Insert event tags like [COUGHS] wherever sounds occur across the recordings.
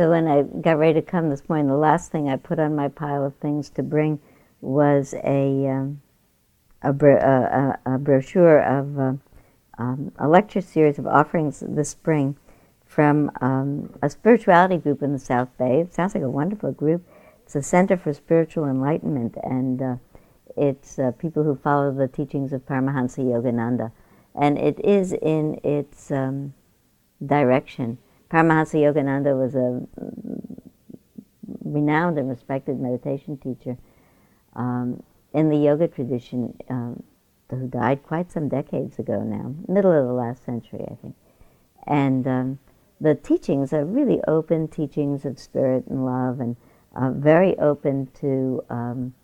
So when I got ready to come this morning, the last thing I put on my pile of things to bring was a um, a, bro- a, a, brochure of uh, um, a lecture series of offerings this spring from um, a spirituality group in the South Bay. It sounds like a wonderful group. It's a Center for Spiritual Enlightenment, and uh, it's uh, people who follow the teachings of Paramahansa Yogananda. And it is in its um, direction. Paramahansa Yogananda was a renowned and respected meditation teacher um, in the yoga tradition um, who died quite some decades ago now, middle of the last century, I think. And um, the teachings are really open teachings of spirit and love and uh, very open to um,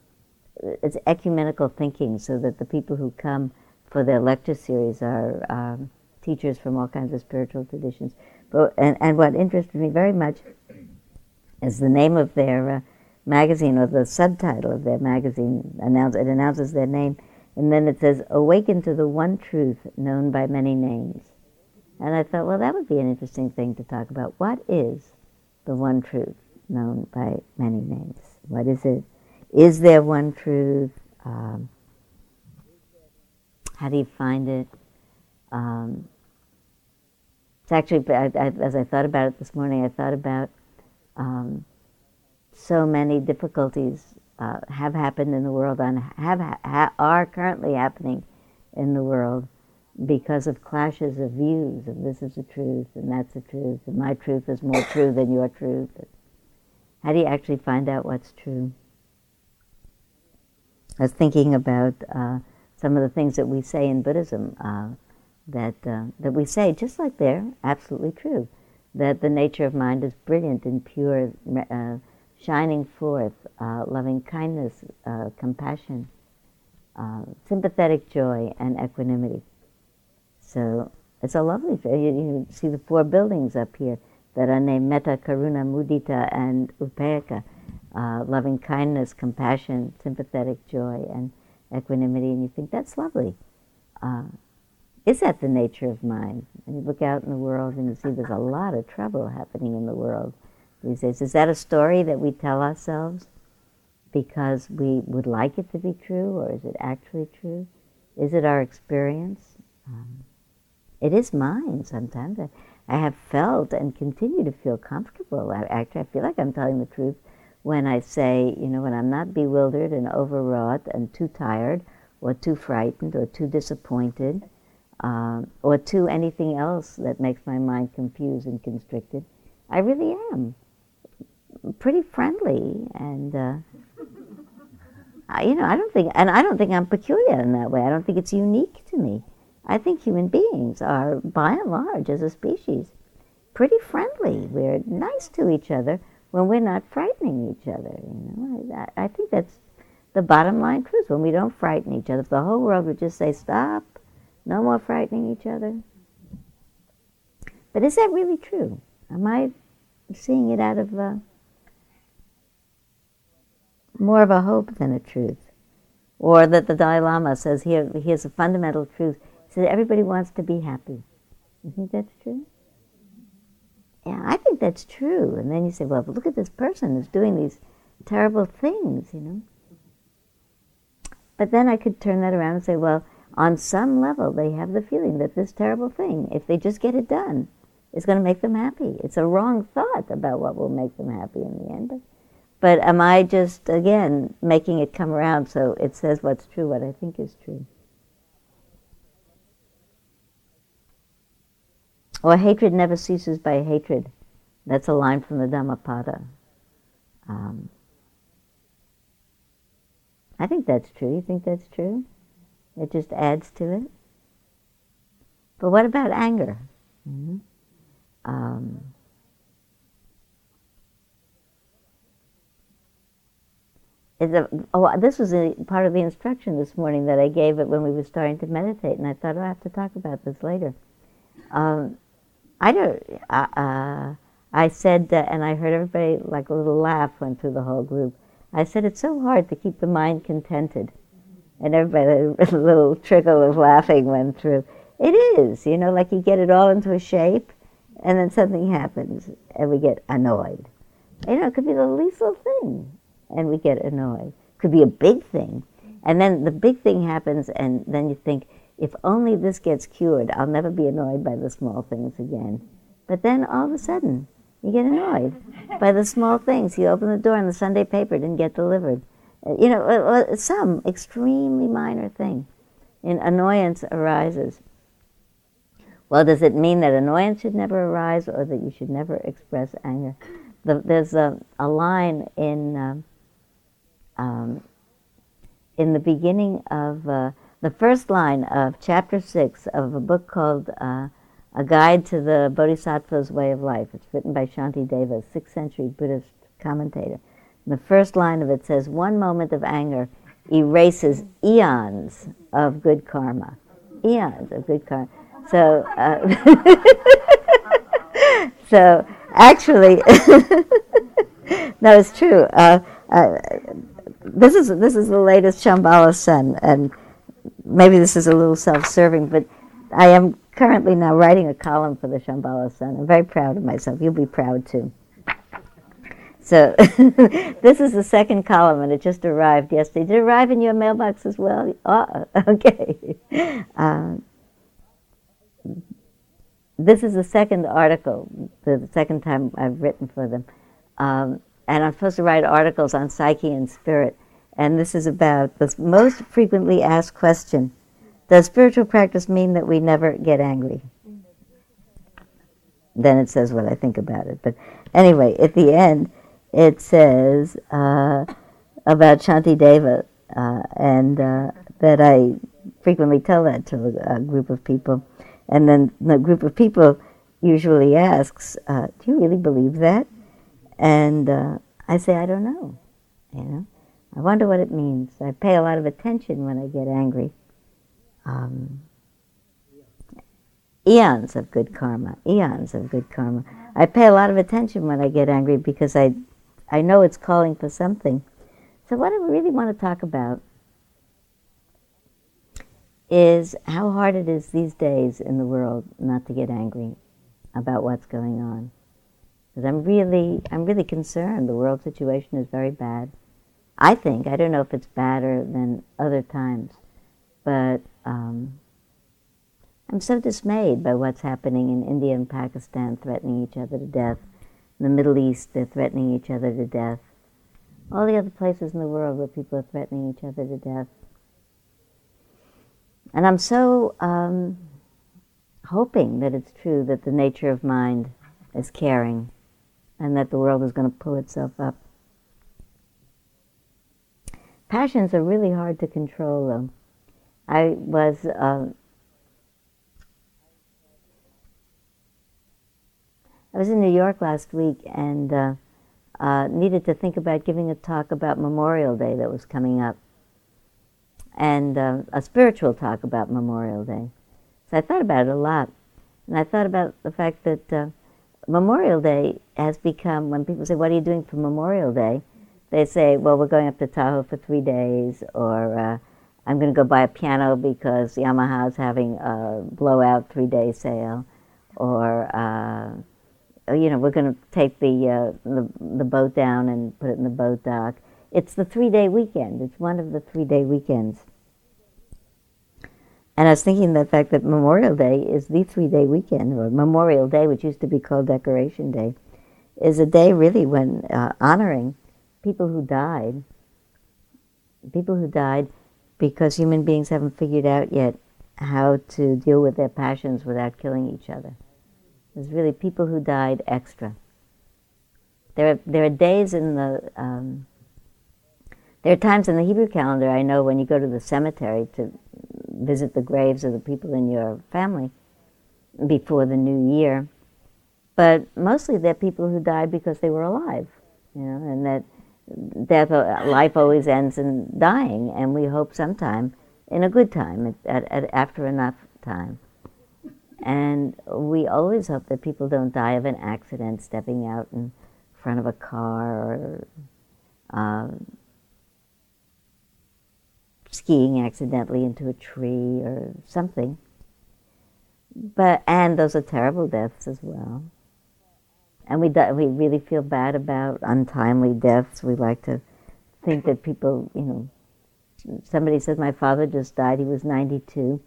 it's ecumenical thinking so that the people who come for their lecture series are um, teachers from all kinds of spiritual traditions. But, and, and what interested me very much is the name of their uh, magazine or the subtitle of their magazine. Announce, it announces their name, and then it says, Awaken to the one truth known by many names. And I thought, well, that would be an interesting thing to talk about. What is the one truth known by many names? What is it? Is there one truth? Um, how do you find it? Um, it's actually, I, I, as I thought about it this morning, I thought about um, so many difficulties uh, have happened in the world and have ha- are currently happening in the world because of clashes of views of this is the truth and that's the truth and my truth is more true than your truth. How do you actually find out what's true? I was thinking about uh, some of the things that we say in Buddhism uh, that uh, that we say just like they're absolutely true. That the nature of mind is brilliant and pure, uh, shining forth, uh, loving kindness, uh, compassion, sympathetic joy, and equanimity. So it's a lovely. You, you see the four buildings up here that are named Metta, Karuna, Mudita, and Upekkha uh, loving kindness, compassion, sympathetic joy, and equanimity, and you think that's lovely. Uh, is that the nature of mind? And you look out in the world and you see there's a lot of trouble happening in the world these days. Is that a story that we tell ourselves because we would like it to be true, or is it actually true? Is it our experience? Um, it is mine sometimes. I, I have felt and continue to feel comfortable. I, actually, I feel like I'm telling the truth when I say, you know, when I'm not bewildered and overwrought and too tired or too frightened or too disappointed um, or to anything else that makes my mind confused and constricted, I really am pretty friendly and. Uh, I, you know, I don't think, and I don't think I'm peculiar in that way. I don't think it's unique to me. I think human beings are, by and large, as a species, pretty friendly. We're nice to each other when we're not frightening each other. You know, I, I think that's the bottom line truth. When we don't frighten each other, if the whole world would just say, "Stop, no more frightening each other." But is that really true? Am I seeing it out of a, more of a hope than a truth? Or that the Dalai Lama says here, here's a fundamental truth. He says everybody wants to be happy. You think that's true? yeah, I think that's true. And then you say, well, look at this person who's doing these terrible things, you know. But then I could turn that around and say, well, on some level, they have the feeling that this terrible thing, if they just get it done, is going to make them happy. It's a wrong thought about what will make them happy in the end. But am I just, again, making it come around so it says what's true, what I think is true? Or hatred never ceases by hatred. That's a line from the Dhammapada. Um, I think that's true. You think that's true? It just adds to it. But what about anger? Mm-hmm. Um, a, oh, this was a part of the instruction this morning that I gave it when we were starting to meditate, and I thought, oh, I have to talk about this later. Um, I don't. Uh, uh, I said, uh, and I heard everybody like a little laugh went through the whole group. I said it's so hard to keep the mind contented, and everybody [LAUGHS] a little trickle of laughing went through. It is, you know, like you get it all into a shape, and then something happens and we get annoyed. You know, it could be the least little thing and we get annoyed. Could be a big thing. And then the big thing happens and then you think, if only this gets cured, I'll never be annoyed by the small things again. But then all of a sudden, you get annoyed by the small things. You open the door and the Sunday paper didn't get delivered. You know, some extremely minor thing. And annoyance arises. Well, does it mean that annoyance should never arise or that you should never express anger? The, there's a, a line in, uh, um, in the beginning of uh, the first line of chapter six of a book called uh, A Guide to the Bodhisattva's Way of Life. It's written by Shantideva, a sixth century Buddhist commentator. The first line of it says, One moment of anger erases eons of good karma. Eons of good karma. So, uh, [LAUGHS] so actually, [LAUGHS] no, it's true. Uh, uh, this is this is the latest Shambhala Sun, and maybe this is a little self-serving, but I am currently now writing a column for the Shambhala Sun. I'm very proud of myself. You'll be proud too. So [LAUGHS] this is the second column, and it just arrived yesterday. Did it arrive in your mailbox as well? Oh, [LAUGHS] okay. Um, this is the second article, the second time I've written for them. Um, and I'm supposed to write articles on psyche and spirit. And this is about the most frequently asked question Does spiritual practice mean that we never get angry? Then it says what I think about it. But anyway, at the end, it says uh, about Shantideva, uh, and uh, that I frequently tell that to a, a group of people and then the group of people usually asks, uh, "Do you really believe that?" And uh, I say, "I don't know." You know, I wonder what it means. I pay a lot of attention when I get angry. Um, eons of good karma, eons of good karma. I pay a lot of attention when I get angry because I, I know it's calling for something. So what I really want to talk about is how hard it is these days in the world not to get angry about what's going on. Because I'm really, I'm really concerned. The world situation is very bad. I think I don't know if it's badder than other times, but um, I'm so dismayed by what's happening in India and Pakistan, threatening each other to death. In the Middle East, they're threatening each other to death. All the other places in the world where people are threatening each other to death. And I'm so um, hoping that it's true that the nature of mind is caring and that the world is going to pull itself up. Passions are really hard to control, though. I was. Uh, I was in New York last week and uh, uh, needed to think about giving a talk about Memorial Day that was coming up and uh, a spiritual talk about Memorial Day. So I thought about it a lot. And I thought about the fact that uh, Memorial Day has become, when people say, What are you doing for Memorial Day? They say, Well, we're going up to Tahoe for three days, or uh, I'm going to go buy a piano because Yamaha's having a blowout three day sale, or, uh, you know, we're going to take the, uh, the, the boat down and put it in the boat dock. It's the three day weekend. It's one of the three day weekends. And I was thinking the fact that Memorial Day is the three day weekend, or Memorial Day, which used to be called Decoration Day, is a day really when uh, honoring people who died. People who died because human beings haven't figured out yet how to deal with their passions without killing each other. There's really people who died extra. There are, there are days in the um, there are times in the Hebrew calendar, I know, when you go to the cemetery to visit the graves of the people in your family before the new year. But mostly they're people who died because they were alive, you know, and that death, uh, life always ends in dying, and we hope sometime in a good time, at, at, after enough time. And we always hope that people don't die of an accident stepping out in front of a car or um, skiing accidentally into a tree or something. But and those are terrible deaths as well. and we we really feel bad about untimely deaths. We like to think that people, you know, somebody says my father just died. He was 92.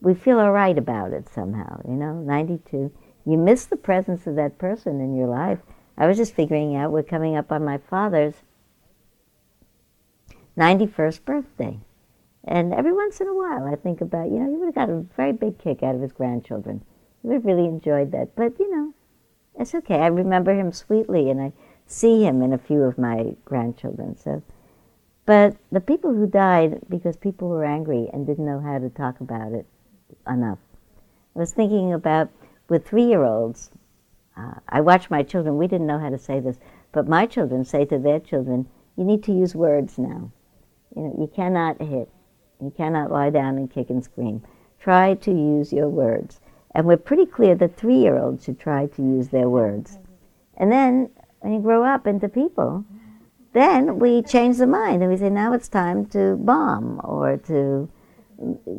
We feel all right about it somehow, you know, 92. You miss the presence of that person in your life. I was just figuring out we're coming up on my father's 91st birthday. And every once in a while, I think about, you know, he would have got a very big kick out of his grandchildren. He would have really enjoyed that. But, you know, it's okay. I remember him sweetly, and I see him in a few of my grandchildren. So, but the people who died because people were angry and didn't know how to talk about it enough. I was thinking about with three-year-olds. Uh, I watch my children. We didn't know how to say this, but my children say to their children, "You need to use words now. You know, you cannot hit. You cannot lie down and kick and scream. Try to use your words." And we're pretty clear that three-year-olds should try to use their words. And then when you grow up into people, then we change the mind and we say now it's time to bomb or to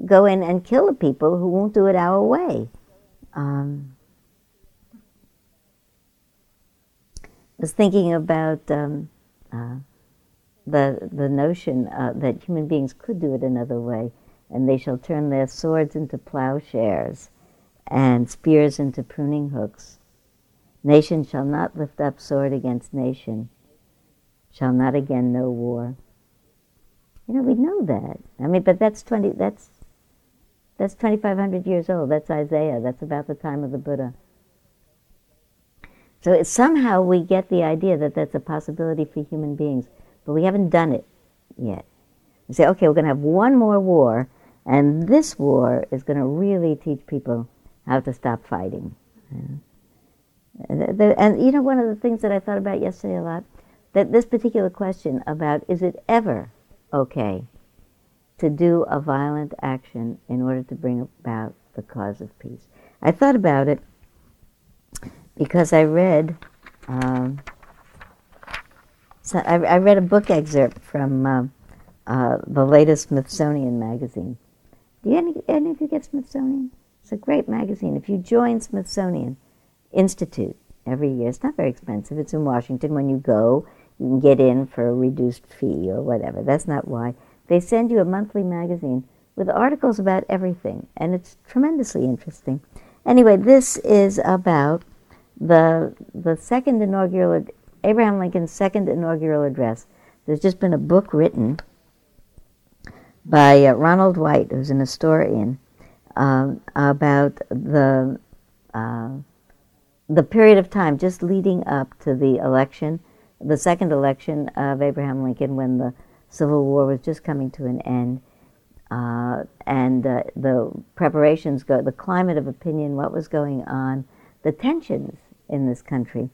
go in and kill the people who won't do it our way. Um, I was thinking about um, uh, the the notion uh, that human beings could do it another way, and they shall turn their swords into plowshares, and spears into pruning hooks. Nation shall not lift up sword against nation, shall not again know war. You know, we know that. I mean, but that's twenty. That's that's twenty five hundred years old. That's Isaiah. That's about the time of the Buddha. So somehow we get the idea that that's a possibility for human beings, but we haven't done it yet. We say, okay, we're going to have one more war, and this war is going to really teach people how to stop fighting. And, and you know, one of the things that I thought about yesterday a lot, that this particular question about is it ever okay to do a violent action in order to bring about the cause of peace. I thought about it because I read um, so I, I, read a book excerpt from uh, uh, the latest Smithsonian magazine. Do you any, any of you get Smithsonian? It's a great magazine. If you join Smithsonian Institute every year, it's not very expensive. It's in Washington. When you go, get in for a reduced fee or whatever. That's not why. They send you a monthly magazine with articles about everything, and it's tremendously interesting. Anyway, this is about the the second inaugural Abraham Lincoln's second inaugural address. There's just been a book written by uh, Ronald White, who's an historian, um, about the uh, the period of time just leading up to the election the second election of Abraham Lincoln when the Civil War was just coming to an end. Uh, and uh, the preparations go, the climate of opinion, what was going on, the tensions in this country,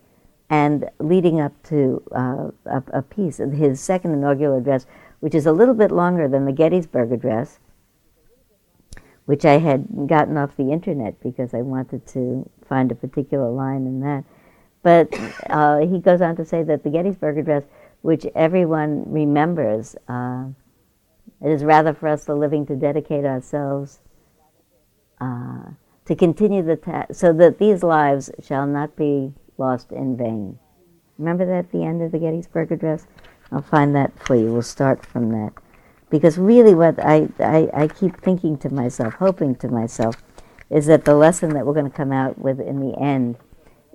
and leading up to uh, a, a piece his second inaugural address, which is a little bit longer than the Gettysburg Address, which I had gotten off the internet because I wanted to find a particular line in that. But uh, he goes on to say that the Gettysburg Address, which everyone remembers, uh, it is rather for us the living to dedicate ourselves uh, to continue the task, so that these lives shall not be lost in vain. Remember that at the end of the Gettysburg Address? I'll find that for you. We'll start from that. Because really, what I, I, I keep thinking to myself, hoping to myself, is that the lesson that we're going to come out with in the end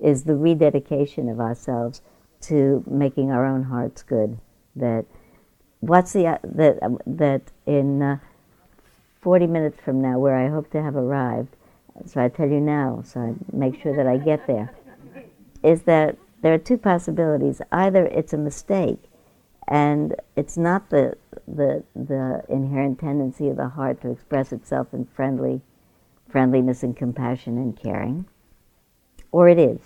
is the rededication of ourselves to making our own hearts good. That what's the uh, that um, that in uh, 40 minutes from now, where I hope to have arrived, so I tell you now, so I make sure that I get there, is that there are two possibilities. Either it's a mistake, and it's not the the the inherent tendency of the heart to express itself in friendly friendliness and compassion and caring or it is.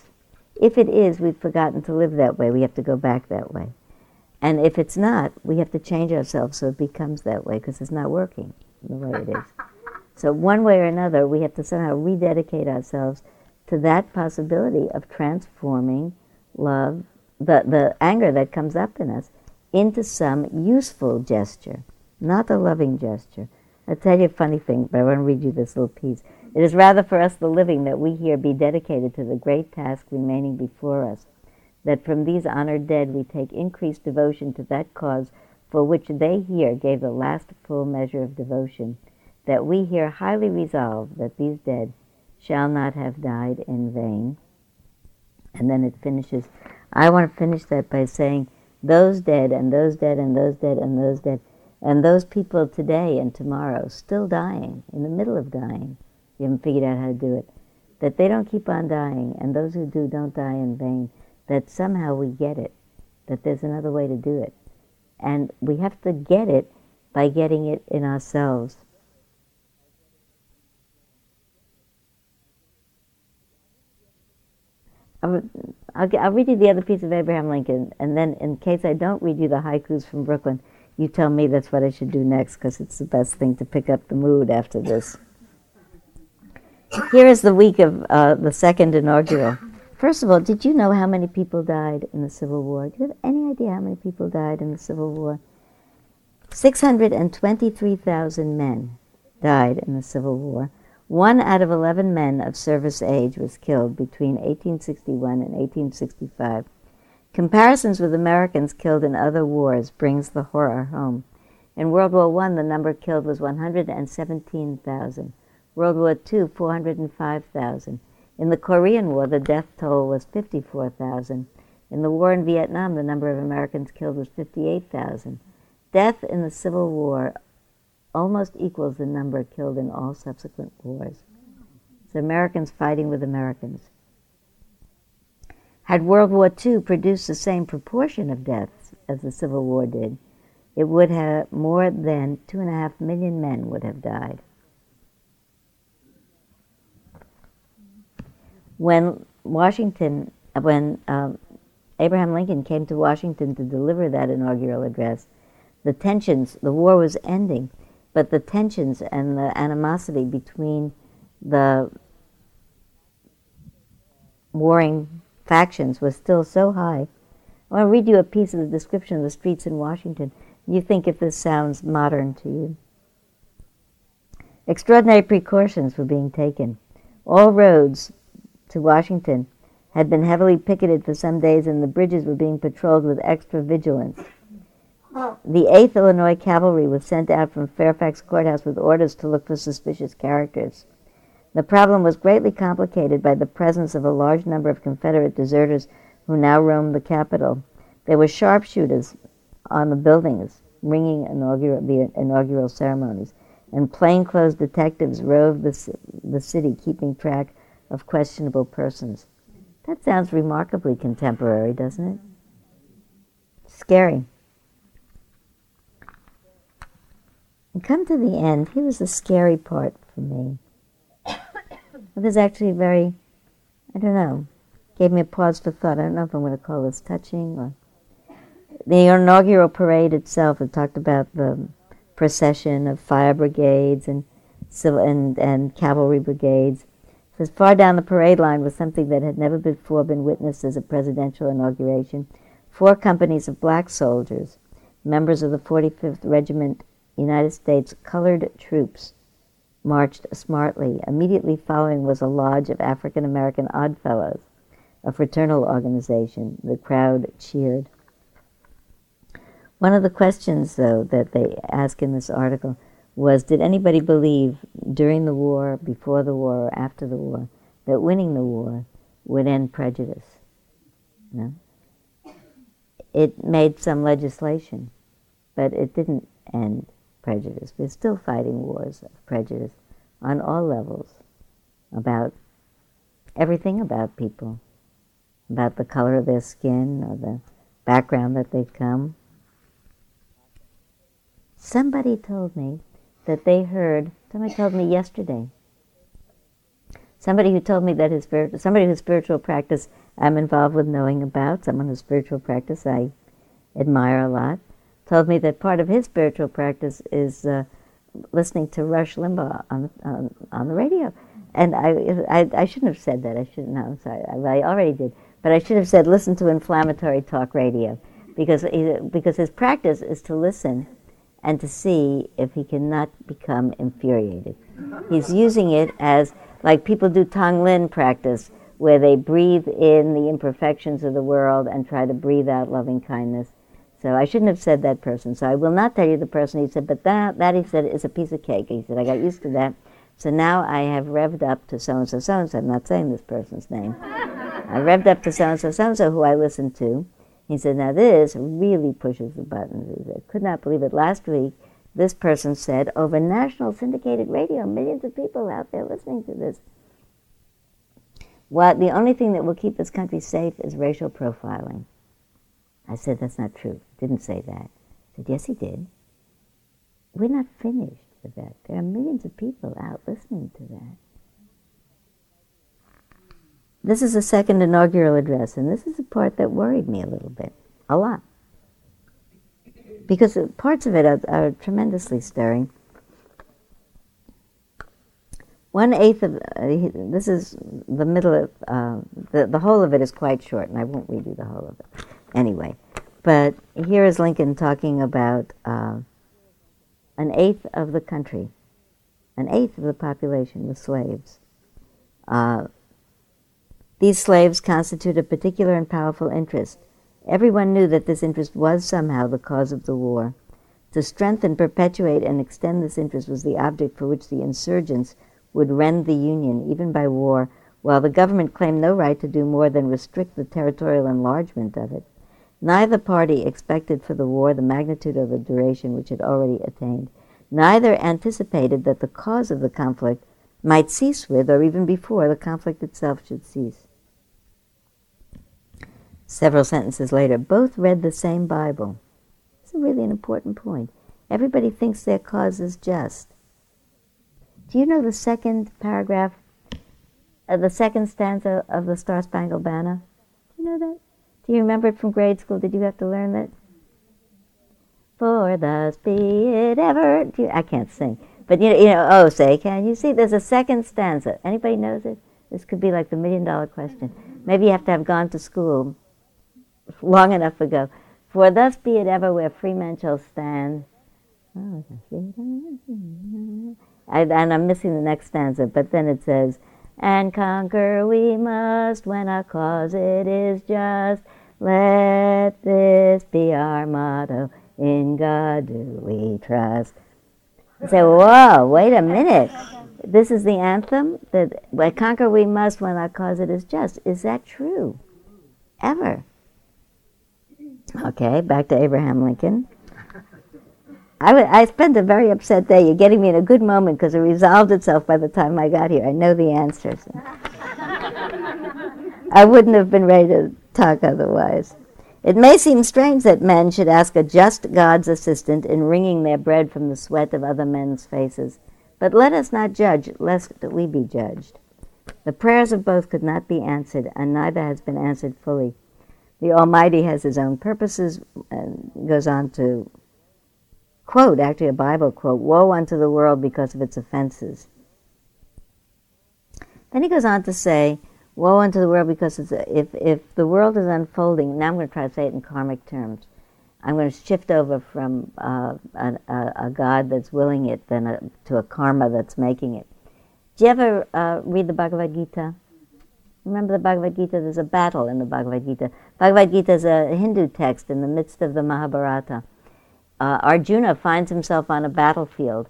If it is, we've forgotten to live that way. We have to go back that way. And if it's not, we have to change ourselves so it becomes that way because it's not working the way it is. [LAUGHS] so, one way or another, we have to somehow rededicate ourselves to that possibility of transforming love, the, the anger that comes up in us, into some useful gesture, not a loving gesture. I'll tell you a funny thing, but I want to read you this little piece. It is rather for us the living that we here be dedicated to the great task remaining before us that from these honored dead we take increased devotion to that cause for which they here gave the last full measure of devotion, that we here highly resolve that these dead shall not have died in vain. And then it finishes. I want to finish that by saying, those dead, and those dead, and those dead, and those dead, and those people today and tomorrow still dying, in the middle of dying, you figured out how to do it, that they don't keep on dying, and those who do don't die in vain, that somehow we get it, that there's another way to do it. And we have to get it by getting it in ourselves. I'll, I'll, read you the other piece of Abraham Lincoln, and then in case I don't read you the haikus from Brooklyn, you tell me that's what I should do next because it's the best thing to pick up the mood after this. Here is the week of uh, the second inaugural. First of all, did you know how many people died in the Civil War? Do you have any idea how many people died in the Civil War? 623,000 men died in the Civil War. One out of 11 men of service age was killed between 1861 and 1865. Comparisons with Americans killed in other wars brings the horror home. In World War I, the number killed was 117,000. World War II, 405,000. In the Korean War, the death toll was 54,000. In the war in Vietnam, the number of Americans killed was 58,000. Death in the Civil War almost equals the number killed in all subsequent wars. It's Americans fighting with Americans. Had World War II produced the same proportion of deaths as the Civil War did, it would have more than two and a half million men would have died. When Washington, when um, Abraham Lincoln came to Washington to deliver that inaugural address, the tensions, the war was ending, but the tensions and the animosity between the warring factions was still so high. I want to read you a piece of the description of the streets in Washington. You think if this sounds modern to you. Extraordinary precautions were being taken. All roads to Washington had been heavily picketed for some days, and the bridges were being patrolled with extra vigilance. The 8th Illinois Cavalry was sent out from Fairfax Courthouse with orders to look for suspicious characters. The problem was greatly complicated by the presence of a large number of Confederate deserters who now roamed the capital. There were sharpshooters on the buildings, ringing the inaugural ceremonies, and plainclothes detectives roved the, the city, keeping track of questionable persons. That sounds remarkably contemporary, doesn't it? Scary. And come to the end, here was the scary part for me. It was actually very, I don't know, gave me a pause for thought. I don't know if I'm going to call this touching or. The inaugural parade itself, it talked about the procession of fire brigades and, civil, and, and cavalry brigades as far down the parade line was something that had never before been witnessed as a presidential inauguration. Four companies of black soldiers, members of the 45th Regiment United States Colored Troops, marched smartly. Immediately following was a lodge of African American Oddfellows, a fraternal organization. The crowd cheered. One of the questions, though, that they ask in this article was did anybody believe during the war, before the war, or after the war, that winning the war would end prejudice? No? It made some legislation, but it didn't end prejudice. We're still fighting wars of prejudice on all levels about everything about people, about the color of their skin or the background that they've come. Somebody told me that they heard. Somebody told me yesterday. Somebody who told me that his somebody whose spiritual practice I'm involved with knowing about, someone whose spiritual practice I admire a lot, told me that part of his spiritual practice is uh, listening to Rush Limbaugh on, on, on the radio. And I, I, I, shouldn't have said that. I shouldn't. No, I'm sorry. I, I already did. But I should have said listen to inflammatory talk radio, because because his practice is to listen and to see if he cannot become infuriated. He's using it as, like people do Tonglen practice, where they breathe in the imperfections of the world and try to breathe out loving kindness. So I shouldn't have said that person. So I will not tell you the person he said, but that, that he said is a piece of cake. He said, I got used to that. So now I have revved up to so and so, so and so. I'm not saying this person's name. I revved up to so and so, so and so, who I listened to. He said, Now this really pushes the buttons. He said, Could not believe it. Last week, this person said, over national syndicated radio, millions of people out there listening to this. What, the only thing that will keep this country safe is racial profiling. I said, That's not true. Didn't say that. He said, Yes, he did. We're not finished with that. There are millions of people out listening to that. This is the second inaugural address, and this is the part that worried me a little bit, a lot. Because parts of it are, are tremendously stirring. One eighth of uh, this is the middle of uh, the the whole of it is quite short, and I won't read you the whole of it anyway. But here is Lincoln talking about uh, an eighth of the country, an eighth of the population was slaves. These slaves constitute a particular and powerful interest. Everyone knew that this interest was somehow the cause of the war. To strengthen, perpetuate, and extend this interest was the object for which the insurgents would rend the Union, even by war, while the government claimed no right to do more than restrict the territorial enlargement of it. Neither party expected for the war the magnitude of the duration which it already attained. Neither anticipated that the cause of the conflict might cease with, or even before, the conflict itself should cease. Several sentences later, both read the same Bible. It's really an important point. Everybody thinks their cause is just. Do you know the second paragraph, uh, the second stanza of the Star Spangled Banner? Do you know that? Do you remember it from grade school? Did you have to learn that? For thus be it ever. You, I can't sing, but you know, you know. Oh, say, can you see? There's a second stanza. Anybody knows it? This could be like the million dollar question. Maybe you have to have gone to school long enough ago. For thus be it ever where free men shall stand. Oh, I, and I'm missing the next stanza, but then it says, and conquer we must when our cause it is just. Let this be our motto. In God do we trust. I say, whoa, wait a minute. This is the anthem that conquer we must when our cause it is just. Is that true? Ever? Okay, back to Abraham Lincoln. I, w- I spent a very upset day. You're getting me in a good moment because it resolved itself by the time I got here. I know the answers. [LAUGHS] I wouldn't have been ready to talk otherwise. It may seem strange that men should ask a just God's assistant in wringing their bread from the sweat of other men's faces. But let us not judge, lest we be judged. The prayers of both could not be answered, and neither has been answered fully the Almighty has his own purposes and goes on to quote, actually a Bible quote, woe unto the world because of its offenses. Then he goes on to say, woe unto the world because if, if the world is unfolding, now I'm going to try to say it in karmic terms. I'm going to shift over from uh, a, a, a, God that's willing it then a, to a karma that's making it. Do you ever uh, read the Bhagavad Gita? Remember the Bhagavad Gita? There's a battle in the Bhagavad Gita. Bhagavad Gita is a Hindu text in the midst of the Mahabharata. Uh, Arjuna finds himself on a battlefield,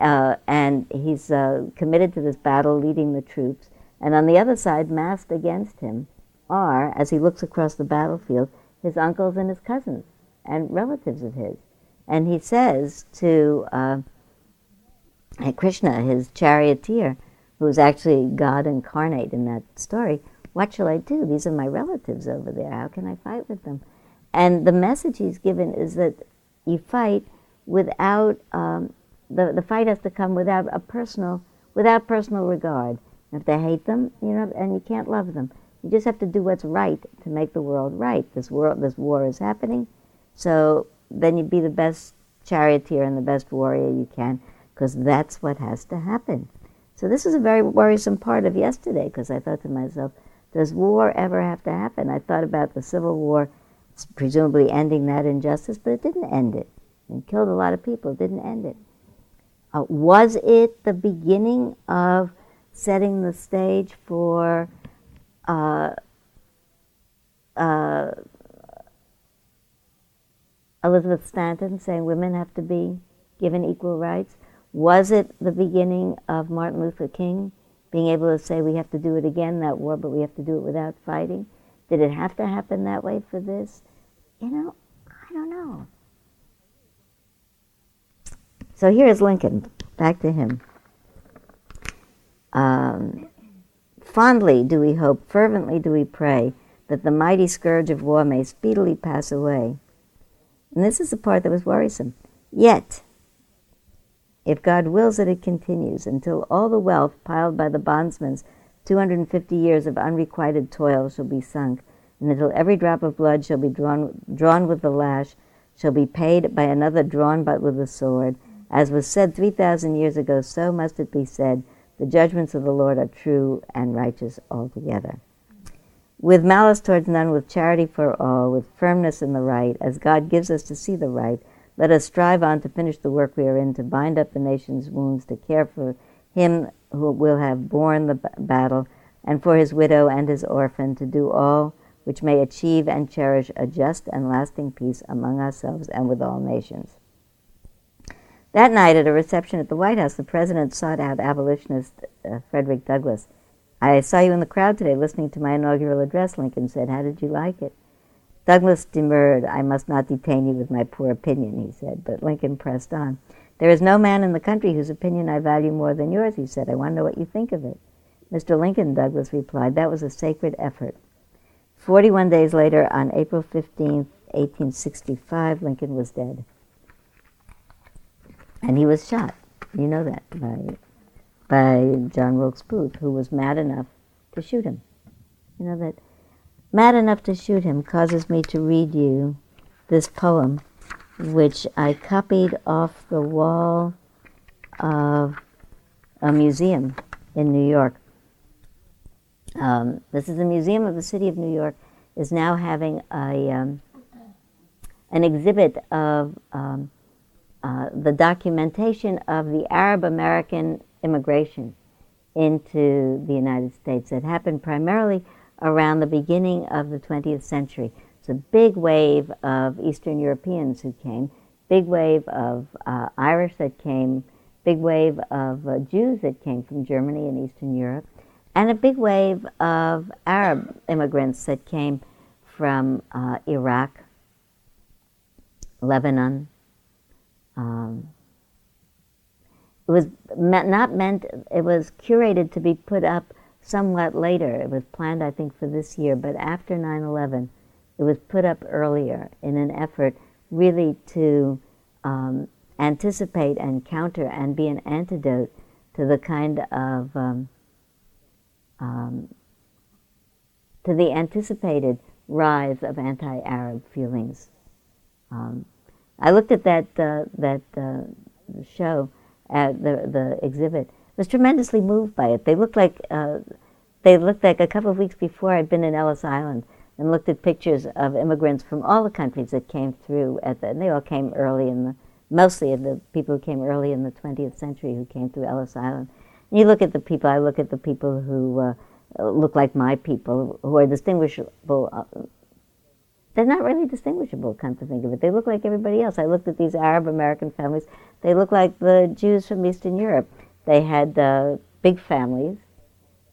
uh, and he's uh, committed to this battle, leading the troops. And on the other side, massed against him, are, as he looks across the battlefield, his uncles and his cousins and relatives of his. And he says to uh, Krishna, his charioteer, who's actually God incarnate in that story, what shall I do? These are my relatives over there. How can I fight with them? And the message he's given is that you fight without um, the the fight has to come without a personal without personal regard. If they hate them, you know, and you can't love them, you just have to do what's right to make the world right. This world, this war is happening, so then you be the best charioteer and the best warrior you can, because that's what has to happen. So this is a very worrisome part of yesterday because I thought to myself, does war ever have to happen? I thought about the Civil War, presumably ending that injustice, but it didn't end it. It killed a lot of people. It didn't end it. Uh, was it the beginning of setting the stage for uh, uh, Elizabeth Stanton saying women have to be given equal rights? Was it the beginning of Martin Luther King being able to say we have to do it again, that war, but we have to do it without fighting? Did it have to happen that way for this? You know, I don't know. So here is Lincoln. Back to him. Um, fondly do we hope, fervently do we pray, that the mighty scourge of war may speedily pass away. And this is the part that was worrisome. Yet, if God wills that it continues until all the wealth piled by the bondsman's 250 years of unrequited toil shall be sunk, and until every drop of blood shall be drawn, drawn with the lash, shall be paid by another drawn but with the sword. As was said 3,000 years ago, so must it be said, the judgments of the Lord are true and righteous altogether. With malice towards none, with charity for all, with firmness in the right, as God gives us to see the right, let us strive on to finish the work we are in, to bind up the nation's wounds, to care for him who will have borne the battle, and for his widow and his orphan, to do all which may achieve and cherish a just and lasting peace among ourselves and with all nations. That night, at a reception at the White House, the president sought out abolitionist uh, Frederick Douglass. I saw you in the crowd today listening to my inaugural address, Lincoln said. How did you like it? Douglass demurred. I must not detain you with my poor opinion, he said, but Lincoln pressed on. There is no man in the country whose opinion I value more than yours, he said. I want to know what you think of it. Mr. Lincoln, Douglass replied, that was a sacred effort. Forty-one days later, on April 15, 1865, Lincoln was dead. And he was shot. You know that by, by John Wilkes Booth, who was mad enough to shoot him. You know that mad enough to shoot him causes me to read you this poem, which I copied off the wall of a museum in New York. Um, this is the museum of the city of New York is now having a um, an exhibit of um, uh, the documentation of the Arab American immigration into the United States that happened primarily around the beginning of the 20th century. It's a big wave of Eastern Europeans who came, big wave of uh, Irish that came, big wave of uh, Jews that came from Germany and Eastern Europe, and a big wave of Arab immigrants that came from uh, Iraq, Lebanon. Um, it was not meant, it was curated to be put up somewhat later. It was planned, I think, for this year, but after 9 11, it was put up earlier in an effort really to um, anticipate and counter and be an antidote to the kind of um, um, to the anticipated rise of anti-Arab feelings. I looked at that uh, that uh, show at the the exhibit, was tremendously moved by it. They looked like uh, they looked like a couple of weeks before I'd been in Ellis Island and looked at pictures of immigrants from all the countries that came through at the, and they all came early in the mostly of the people who came early in the 20th century who came through Ellis Island. And you look at the people. I look at the people who uh, look like my people, who are distinguishable. They're not really distinguishable, come to think of it. They look like everybody else. I looked at these Arab American families. They look like the Jews from Eastern Europe. They had uh, big families.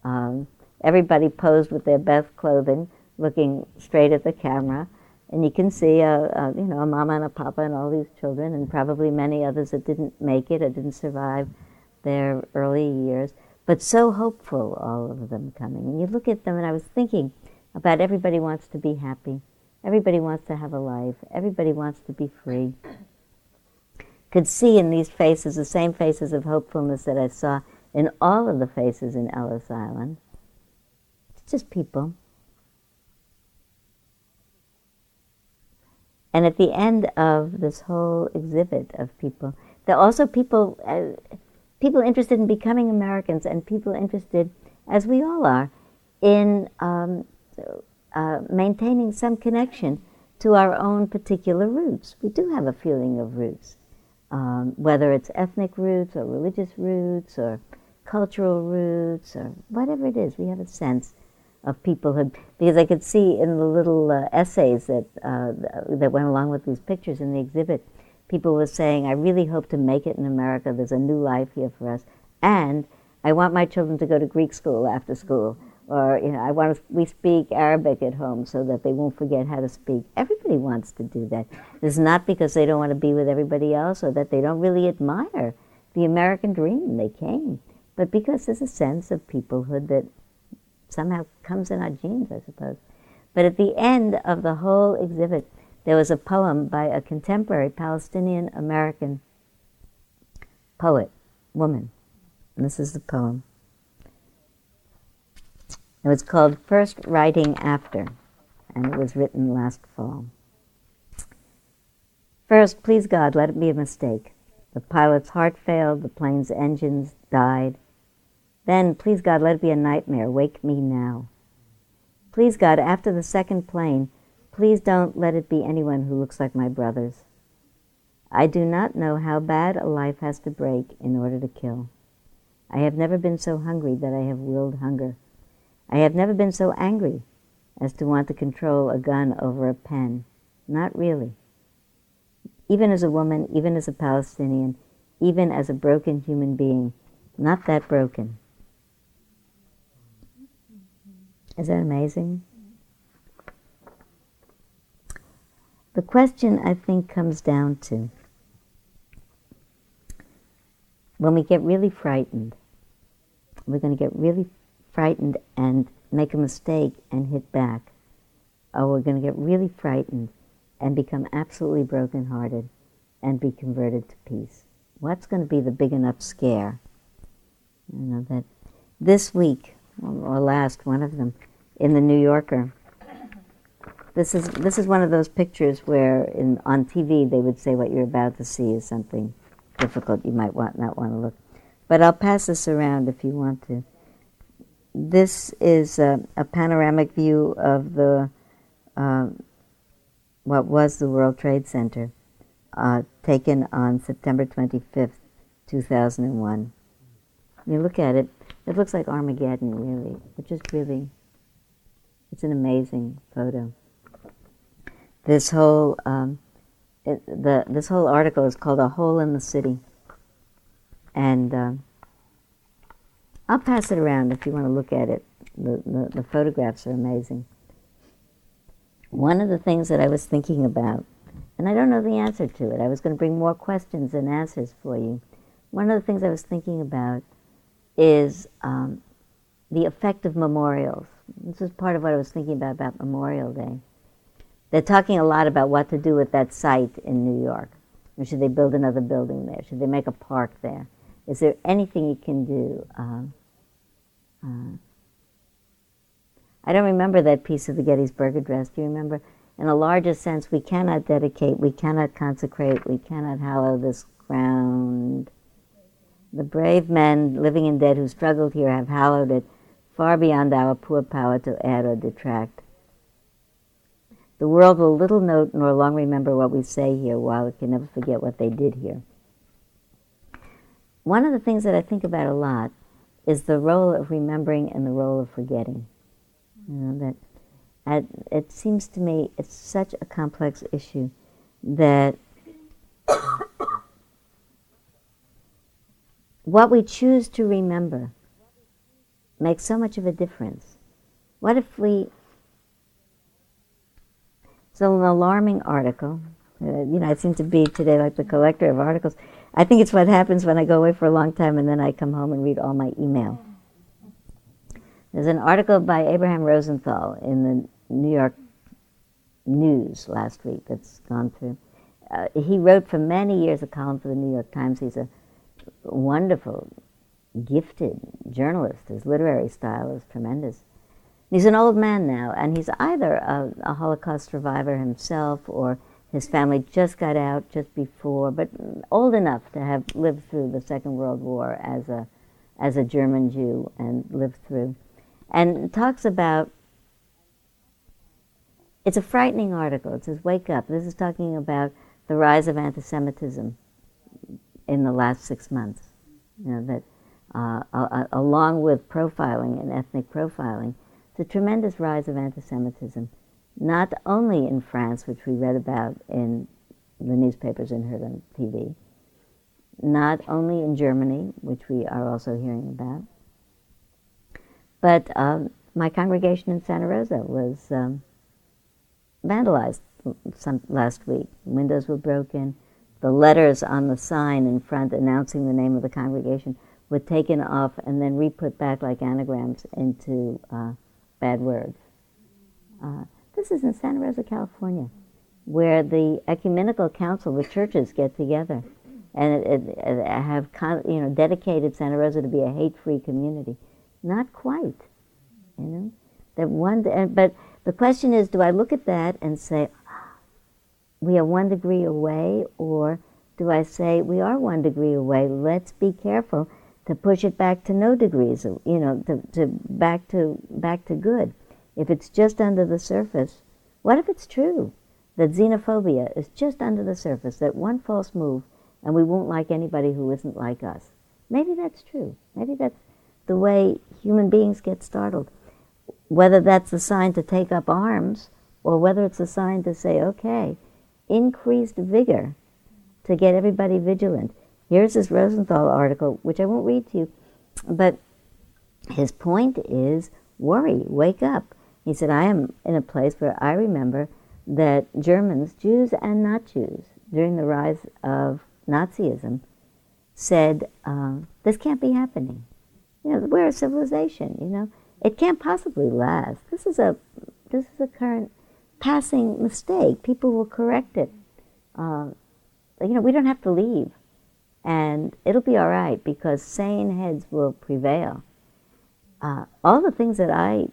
Um, everybody posed with their best clothing, looking straight at the camera. And you can see, a, a, you know, a mama and a papa and all these children, and probably many others that didn't make it or didn't survive their early years, but so hopeful, all of them coming. And you look at them, and I was thinking about everybody wants to be happy. Everybody wants to have a life. Everybody wants to be free could see in these faces the same faces of hopefulness that I saw in all of the faces in Ellis Island. It's just people. And at the end of this whole exhibit of people, there are also people, uh, people interested in becoming Americans and people interested, as we all are, in um, uh, maintaining some connection to our own particular roots. We do have a feeling of roots um, whether it's ethnic roots or religious roots or cultural roots or whatever it is, we have a sense of peoplehood because I could see in the little uh, essays that uh, that went along with these pictures in the exhibit, people were saying, "I really hope to make it in America. There's a new life here for us, and I want my children to go to Greek school after school." Or you know, I want to, we speak Arabic at home so that they won't forget how to speak. Everybody wants to do that. It's not because they don't want to be with everybody else or that they don't really admire the American dream. They came, but because there's a sense of peoplehood that somehow comes in our genes, I suppose. But at the end of the whole exhibit, there was a poem by a contemporary Palestinian American poet, woman. And this is the poem. It was called First Writing After, and it was written last fall. First, please God, let it be a mistake. The pilot's heart failed, the plane's engines died. Then, please God, let it be a nightmare. Wake me now. Please God, after the second plane, please don't let it be anyone who looks like my brothers. I do not know how bad a life has to break in order to kill. I have never been so hungry that I have willed hunger. I have never been so angry as to want to control a gun over a pen. Not really. Even as a woman, even as a Palestinian, even as a broken human being, not that broken. Is that amazing? The question, I think, comes down to when we get really frightened, we're going to get really frightened and make a mistake and hit back, or we're going to get really frightened and become absolutely brokenhearted and be converted to peace. What's going to be the big enough scare? You know that this week or last one of them, in the New Yorker. This is this is one of those pictures where in on TV they would say what you're about to see is something difficult. You might want not want to look, but I'll pass this around if you want to. This is a, a panoramic view of the uh, what was the World Trade Center, uh, taken on September 25th, 2001. You look at it, it looks like Armageddon, really. which is really, it's an amazing photo. This whole, um, it, the, this whole article is called A Hole in the City. And uh, I'll pass it around if you want to look at it. The, the, the photographs are amazing. One of the things that I was thinking about, and I don't know the answer to it, I was going to bring more questions and answers for you. One of the things I was thinking about is um, the effect of memorials. This is part of what I was thinking about about Memorial Day. They're talking a lot about what to do with that site in New York. Or should they build another building there? Should they make a park there? Is there anything you can do? Uh, I don't remember that piece of the Gettysburg Address. Do you remember? In a larger sense, we cannot dedicate, we cannot consecrate, we cannot hallow this ground the brave men, living and dead, who struggled here have hallowed it far beyond our poor power to add or detract. The world will little note nor long remember what we say here, while it can never forget what they did here. One of the things that I think about a lot is the role of remembering and the role of forgetting. You know, that it seems to me it's such a complex issue that [COUGHS] what we choose to remember makes so much of a difference. What if we. It's an alarming article. Uh, you know, I seem to be today like the collector of articles. I think it's what happens when I go away for a long time and then I come home and read all my email. There's an article by Abraham Rosenthal in the New York News last week that's gone through. Uh, he wrote for many years a column for the New York Times. He's a wonderful, gifted journalist. His literary style is tremendous. He's an old man now, and he's either a, a, Holocaust survivor himself or his family just got out just before, but old enough to have lived through the Second World War as a, as a German Jew and lived through. And talks about it's a frightening article. It says, Wake up. This is talking about the rise of anti Semitism in the last six months. You know, that uh, along with profiling and ethnic profiling, a tremendous rise of anti Semitism, not only in France, which we read about in the newspapers and heard on TV, not only in Germany, which we are also hearing about, but um, my congregation in Santa Rosa was um, vandalized some, last week. Windows were broken. The letters on the sign in front announcing the name of the congregation were taken off and then re-put back like anagrams into uh, bad words. Uh, this is in Santa Rosa, California, where the ecumenical council, the churches get together and it, it, have you know dedicated Santa Rosa to be a hate-free community. Not quite, you know. That one, uh, but the question is, do I look at that and say we are one degree away, or do I say we are one degree away? Let's be careful to push it back to no degrees, you know, to, to back to back to good. If it's just under the surface, what if it's true that xenophobia is just under the surface, that one false move and we won't like anybody who isn't like us? Maybe that's true. Maybe that's the way human beings get startled. Whether that's a sign to take up arms or whether it's a sign to say, okay, increased vigor to get everybody vigilant. Here's this Rosenthal article, which I won't read to you, but his point is worry, wake up. He said, I am in a place where I remember that Germans, Jews and not Jews, during the rise of Nazism, said, uh, This can't be happening. You know, we're a civilization, you know. It can't possibly last. This is a this is a current passing mistake. People will correct it. Uh, you know, we don't have to leave. And it'll be all right because sane heads will prevail. Uh, all the things that I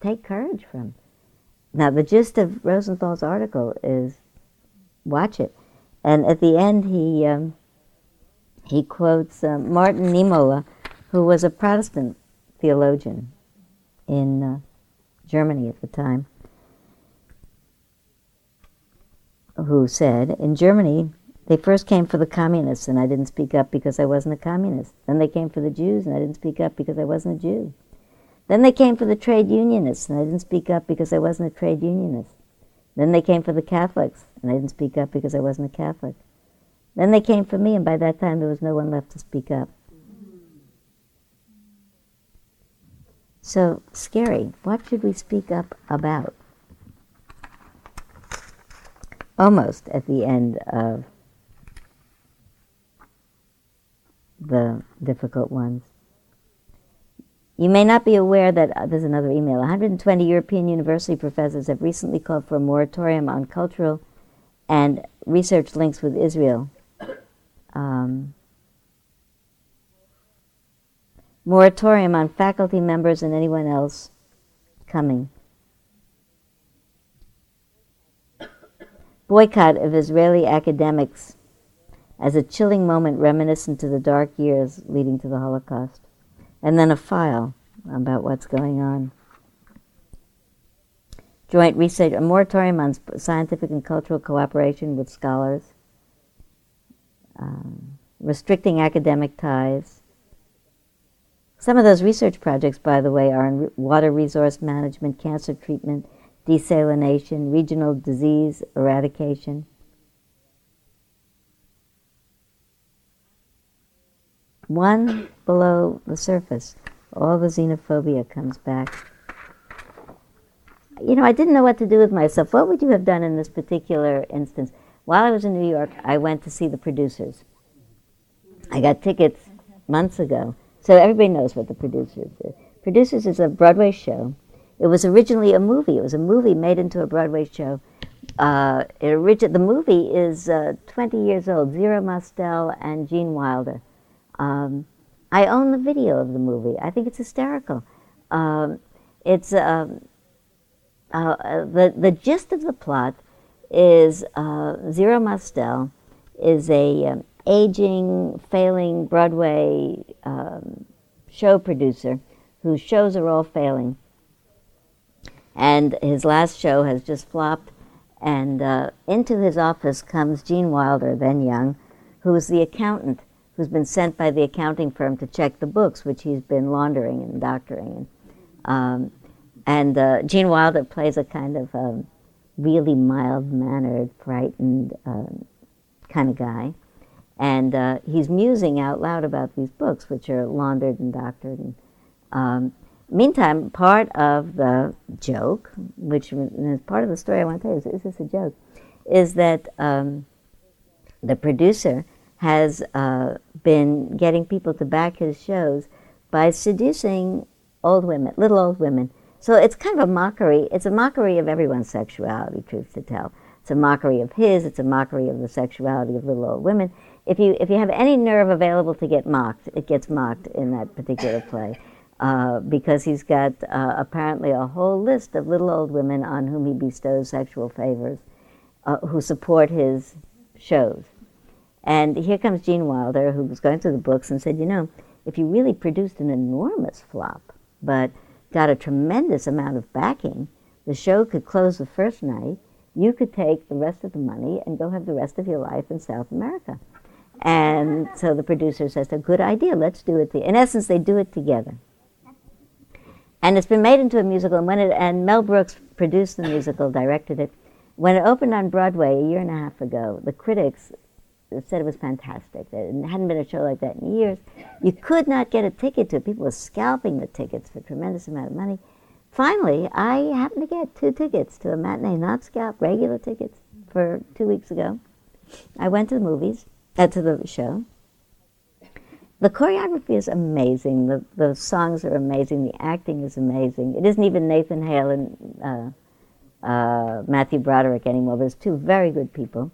take courage from. Now, the gist of Rosenthal's article is watch it. And at the end, he, um, he quotes uh, Martin Niemöller, who was a Protestant theologian in uh, Germany at the time, who said, In Germany, they first came for the communists, and I didn't speak up because I wasn't a communist. Then they came for the Jews, and I didn't speak up because I wasn't a Jew. Then they came for the trade unionists, and I didn't speak up because I wasn't a trade unionist. Then they came for the Catholics, and I didn't speak up because I wasn't a Catholic. Then they came for me, and by that time there was no one left to speak up. So, scary. What should we speak up about? Almost at the end of the difficult ones. You may not be aware that, uh, there's another email, 120 European university professors have recently called for a moratorium on cultural and research links with Israel. Um, moratorium on faculty members and anyone else coming. Boycott of Israeli academics as a chilling moment reminiscent to the dark years leading to the Holocaust and then a file about what's going on. Joint research, a moratorium on scientific and cultural cooperation with scholars, um, restricting academic ties. Some of those research projects, by the way, are in water resource management, cancer treatment, desalination, regional disease eradication. One below the surface, all the xenophobia comes back. You know, I didn't know what to do with myself. What would you have done in this particular instance? While I was in New York, I went to see the producers. I got tickets months ago, so everybody knows what the producers is. Producers is a Broadway show. It was originally a movie. It was a movie made into a Broadway show. Uh, origi- the movie is uh, 20 years old. Zero Mostel and Gene Wilder. Um, I own the video of the movie. I think it's hysterical. Um, it's um, uh, uh, the the gist of the plot is uh, Zero Mostel is a um, aging, failing Broadway um, show producer whose shows are all failing, and his last show has just flopped. And uh, into his office comes Gene Wilder, then young, who is the accountant who's been sent by the accounting firm to check the books, which he's been laundering and doctoring. And, um, and uh, Gene Wilder plays a kind of um, really mild mannered, frightened um, kind of guy. And uh, he's musing out loud about these books, which are laundered and doctored. And, um, meantime, part of the joke, which is part of the story I want to tell you, is, is this a joke, is that um, the producer has uh, been getting people to back his shows by seducing old women, little old women. So it's kind of a mockery. It's a mockery of everyone's sexuality, truth to tell. It's a mockery of his. It's a mockery of the sexuality of little old women. If you if you have any nerve available to get mocked, it gets mocked in that particular play, uh, because he's got uh, apparently a whole list of little old women on whom he bestows sexual favors, uh, who support his shows. And here comes Gene Wilder, who was going through the books and said, you know, if you really produced an enormous flop, but got a tremendous amount of backing, the show could close the first night. You could take the rest of the money and go have the rest of your life in South America. And so the producer says, a good idea, let's do it. In essence, they do it together. And it's been made into a musical, and, when it, and Mel Brooks produced the musical, directed it. When it opened on Broadway a year and a half ago, the critics said it was fantastic. There hadn't been a show like that in years. You could not get a ticket to it. People were scalping the tickets for a tremendous amount of money. Finally, I happened to get two tickets to a matinee, not scalp, regular tickets, for two weeks ago. I went to the movies, uh, to the show. The choreography is amazing. The, the songs are amazing. The acting is amazing. It isn't even Nathan Hale and uh, uh, Matthew Broderick anymore, but it's two very good people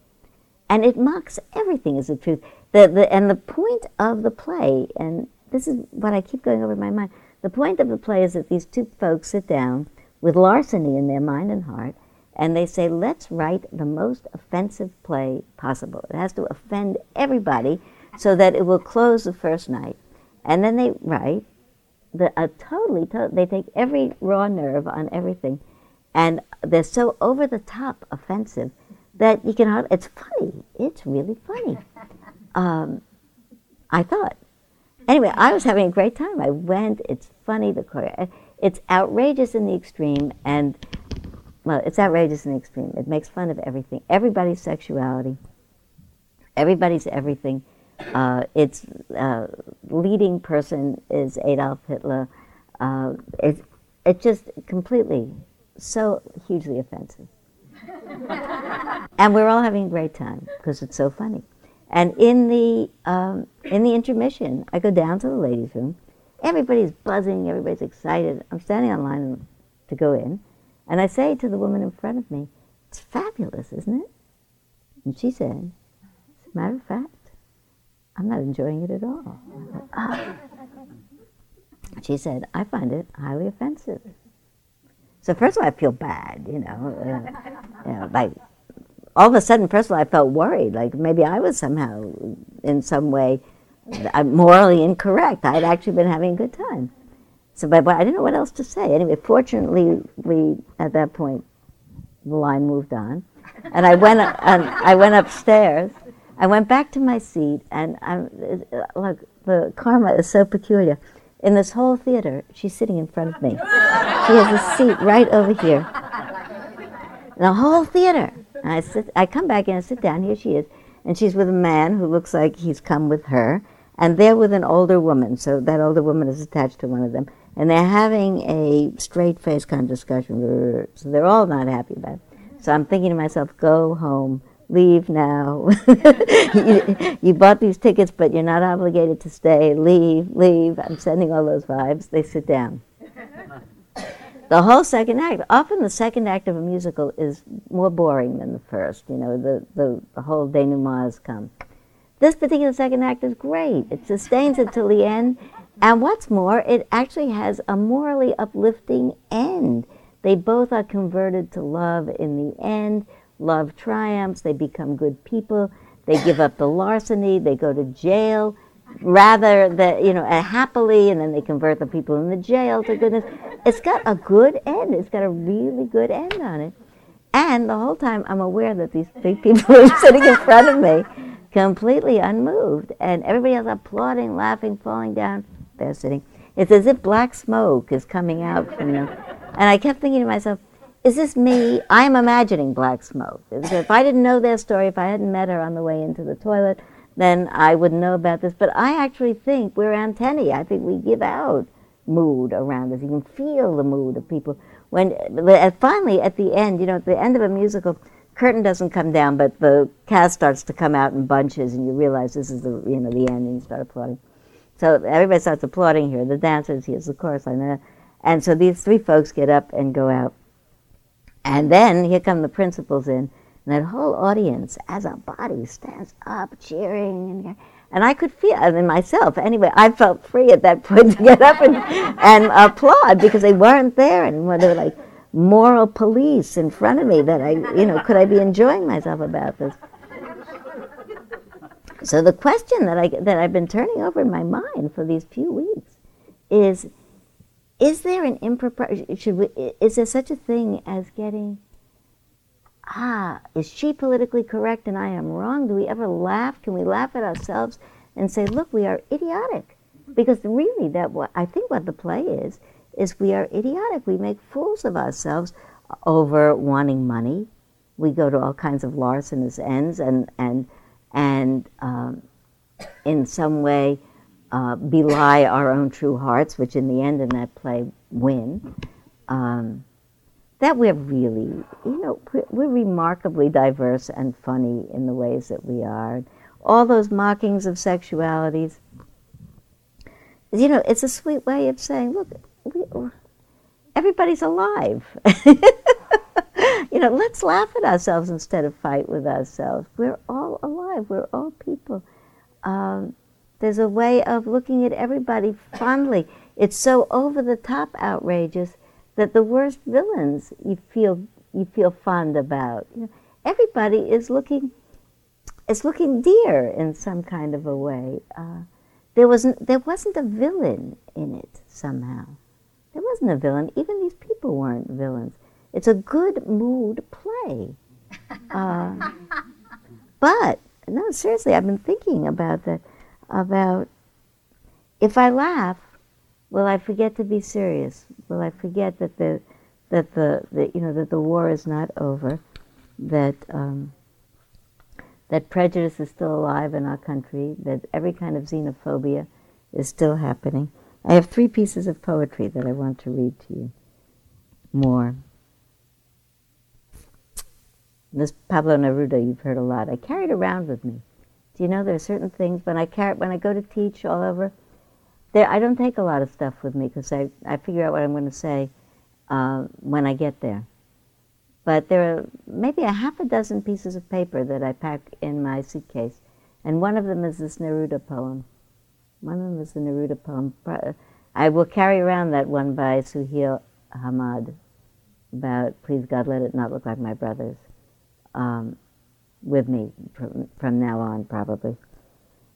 and it mocks everything as the truth. The, the, and the point of the play, and this is what I keep going over in my mind, the point of the play is that these two folks sit down with larceny in their mind and heart, and they say, let's write the most offensive play possible. It has to offend everybody so that it will close the first night. And then they write the, a totally, to- they take every raw nerve on everything, and they're so over the top offensive that you can hardly, it's funny. It's really funny. [LAUGHS] Um, I thought. Anyway, I was having a great time. I went. It's funny. The choreo. It's outrageous in the extreme, and well, it's outrageous in the extreme. It makes fun of everything, everybody's sexuality, everybody's everything. Uh, its uh, leading person is Adolf Hitler. Uh, it's it just completely so hugely offensive. [LAUGHS] and we're all having a great time because it's so funny. And in the um, in the intermission, I go down to the ladies' room. Everybody's buzzing. Everybody's excited. I'm standing on line to go in, and I say to the woman in front of me, "It's fabulous, isn't it?" And she said, "As a matter of fact, I'm not enjoying it at all." Ah. She said, "I find it highly offensive." So first of all, I feel bad, you know, uh, you know, like all of a sudden, first of all, I felt worried, like maybe I was somehow, in some way, uh, morally incorrect. I had actually been having a good time. So, but, but I didn't know what else to say. Anyway, fortunately, we at that point, the line moved on, and I went and I went upstairs. I went back to my seat, and I'm uh, look, the karma is so peculiar. In this whole theater, she's sitting in front of me. She has a seat right over here. The whole theater. And I sit. I come back and sit down. Here she is, and she's with a man who looks like he's come with her, and they're with an older woman. So that older woman is attached to one of them, and they're having a straight face kind of discussion. So they're all not happy about it. So I'm thinking to myself, go home leave now. [LAUGHS] you, you, bought these tickets, but you're not obligated to stay. Leave, leave. I'm sending all those vibes. They sit down. [LAUGHS] the whole second act, often the second act of a musical is more boring than the first. You know, the, the, the whole denouement has come. This particular second act is great. It sustains it till the end. And what's more, it actually has a morally uplifting end. They both are converted to love in the end love triumphs, they become good people, they give up the larceny, they go to jail rather that you know happily and then they convert the people in the jail to goodness. It's got a good end it's got a really good end on it. And the whole time i'm aware that these big people [LAUGHS] are sitting in front of me completely unmoved and everybody else applauding laughing falling down they're sitting. It's as if black smoke is coming out from them. And I kept thinking to myself, is this me? I'm imagining black smoke. If I didn't know their story, if I hadn't met her on the way into the toilet, then I wouldn't know about this. But I actually think we're antennae. I think we give out mood around us. You can feel the mood of people. When finally at the end, you know, at the end of a musical, curtain doesn't come down, but the cast starts to come out in bunches, and you realize this is the you know the end, and you start applauding. So everybody starts applauding here. The dancers, here's the chorus line, and so these three folks get up and go out. And then here come the principals in, and that whole audience, as a body, stands up cheering. And, and I could feel, I mean, myself, anyway, I felt free at that point to get up and, and applaud because they weren't there. And they were like moral police in front of me that I, you know, could I be enjoying myself about this? So the question that I that I've been turning over in my mind for these few weeks is is there an impropriety? Should we? Is there such a thing as getting? Ah, is she politically correct and I am wrong? Do we ever laugh? Can we laugh at ourselves and say, "Look, we are idiotic"? Because really, that what I think what the play is is we are idiotic. We make fools of ourselves over wanting money. We go to all kinds of larcenous ends and and and um, in some way uh, belie our own true hearts, which in the end in that play win. Um, that we're really, you know, we're remarkably diverse and funny in the ways that we are. All those mockings of sexualities, you know, it's a sweet way of saying, look, we, everybody's alive. [LAUGHS] you know, let's laugh at ourselves instead of fight with ourselves. We're all alive. We're all people. Um, there's a way of looking at everybody fondly. It's so over the top outrageous that the worst villains you feel you feel fond about. You know, everybody is looking is looking dear in some kind of a way. Uh, there wasn't there wasn't a villain in it somehow. There wasn't a villain. Even these people weren't villains. It's a good mood play. Uh, [LAUGHS] but no, seriously, I've been thinking about that about if I laugh, will I forget to be serious? Will I forget that the that the, the you know that the war is not over, that um, that prejudice is still alive in our country, that every kind of xenophobia is still happening. I have three pieces of poetry that I want to read to you. More. This Pablo Neruda you've heard a lot. I carried around with me. Do you know there are certain things when I carry, when I go to teach all over, there I don't take a lot of stuff with me because I, I figure out what I'm going to say uh, when I get there. But there are maybe a half a dozen pieces of paper that I pack in my suitcase, and one of them is this Neruda poem. One of them is the Neruda poem. I will carry around that one by Suheir Hammad about "Please God, let it not look like my brothers." Um, with me from, from now on, probably.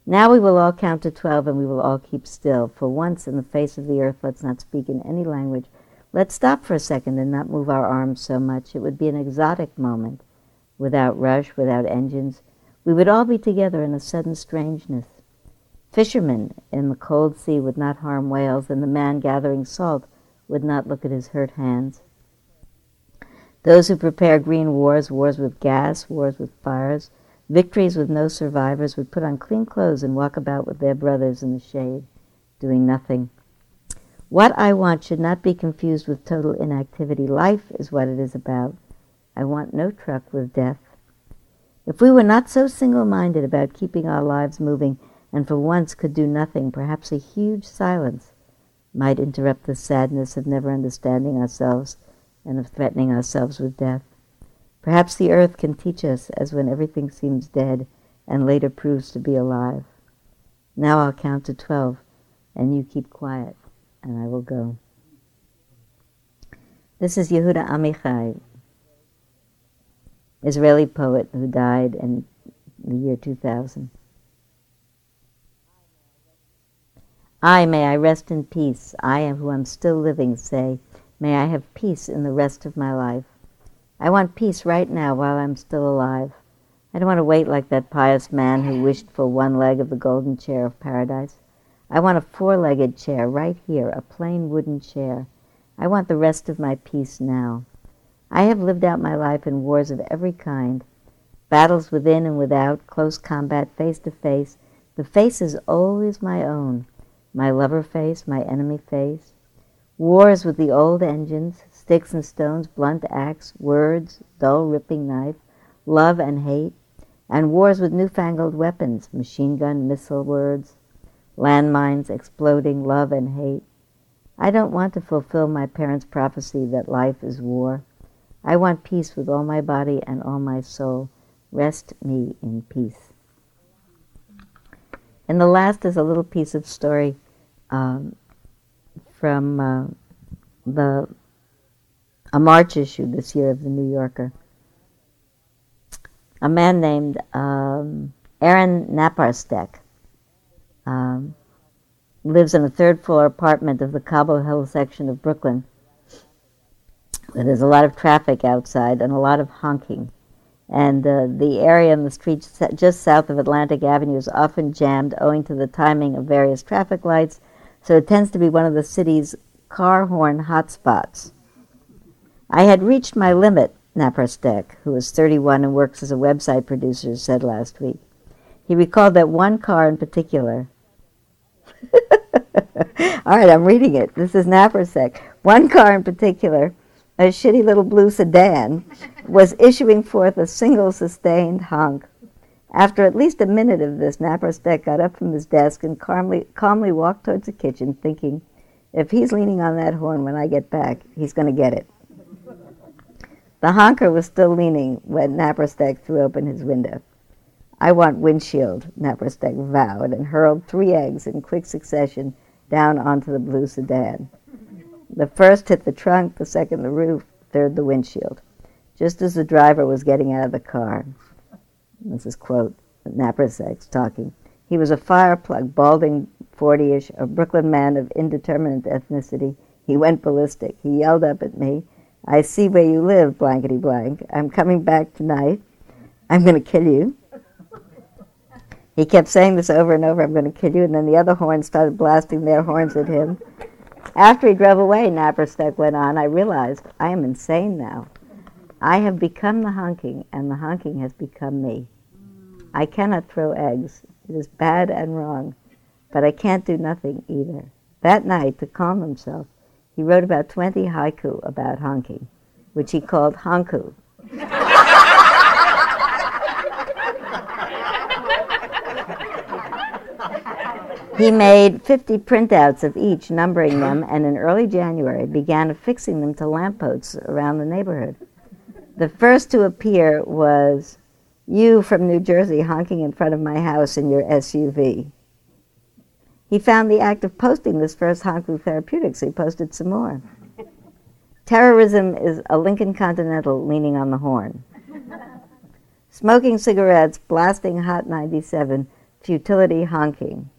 Now we will all count to twelve and we will all keep still. For once in the face of the earth, let's not speak in any language. Let's stop for a second and not move our arms so much. It would be an exotic moment, without rush, without engines. We would all be together in a sudden strangeness. Fishermen in the cold sea would not harm whales, and the man gathering salt would not look at his hurt hands. Those who prepare green wars, wars with gas, wars with fires, victories with no survivors, would put on clean clothes and walk about with their brothers in the shade, doing nothing. What I want should not be confused with total inactivity. Life is what it is about. I want no truck with death. If we were not so single minded about keeping our lives moving and for once could do nothing, perhaps a huge silence might interrupt the sadness of never understanding ourselves and of threatening ourselves with death. Perhaps the earth can teach us as when everything seems dead and later proves to be alive. Now I'll count to twelve, and you keep quiet, and I will go. This is Yehuda Amichai, Israeli poet who died in the year 2000. I may I rest in peace, I who am still living say, May I have peace in the rest of my life. I want peace right now while I'm still alive. I don't want to wait like that pious man who wished for one leg of the golden chair of paradise. I want a four legged chair right here, a plain wooden chair. I want the rest of my peace now. I have lived out my life in wars of every kind battles within and without, close combat face to face. The face is always my own my lover face, my enemy face. Wars with the old engines, sticks and stones, blunt axe, words, dull ripping knife, love and hate, and wars with newfangled weapons, machine gun, missile words, landmines, exploding love and hate. I don't want to fulfill my parents' prophecy that life is war. I want peace with all my body and all my soul. Rest me in peace. And the last is a little piece of story um, from uh, the a March issue this year of the New Yorker. A man named um, Aaron Naparstek um, lives in a third floor apartment of the Cobble Hill section of Brooklyn. There's a lot of traffic outside and a lot of honking. And uh, the area in the street just south of Atlantic Avenue is often jammed owing to the timing of various traffic lights, so it tends to be one of the city's car horn hotspots. I had reached my limit, Naparstek, who is 31 and works as a website producer, said last week. He recalled that one car in particular. [LAUGHS] All right, I'm reading it. This is Naparstek. One car in particular, a shitty little blue sedan, was issuing forth a single sustained honk. After at least a minute of this, Naparstek got up from his desk and calmly, calmly walked towards the kitchen, thinking, if he's leaning on that horn when I get back, he's going to get it. The honker was still leaning when Naparstek threw open his window. I want windshield, Naparstek vowed, and hurled three eggs in quick succession down onto the blue sedan. The first hit the trunk, the second the roof, third the windshield, just as the driver was getting out of the car. This is quote Naparstek talking. He was a fireplug, balding, 40-ish, a Brooklyn man of indeterminate ethnicity. He went ballistic. He yelled up at me, I see where you live, blankety blank. I'm coming back tonight. I'm going to kill you. He kept saying this over and over, I'm going to kill you, and then the other horns started blasting their horns at him. After he drove away, Naparstek went on, I realized I am insane now. I have become the honking, and the honking has become me. I cannot throw eggs. It is bad and wrong, but I can't do nothing either. That night, to calm himself, he wrote about 20 haiku about honking, which he called honku. he made 50 printouts of each, numbering them, and in early January began affixing them to lampposts around the neighborhood. The first to appear was you from New Jersey honking in front of my house in your SUV. He found the act of posting this first Honku Therapeutics. He posted some more. Terrorism is a Lincoln Continental leaning on the horn. Smoking cigarettes, blasting Hot 97, futility honking.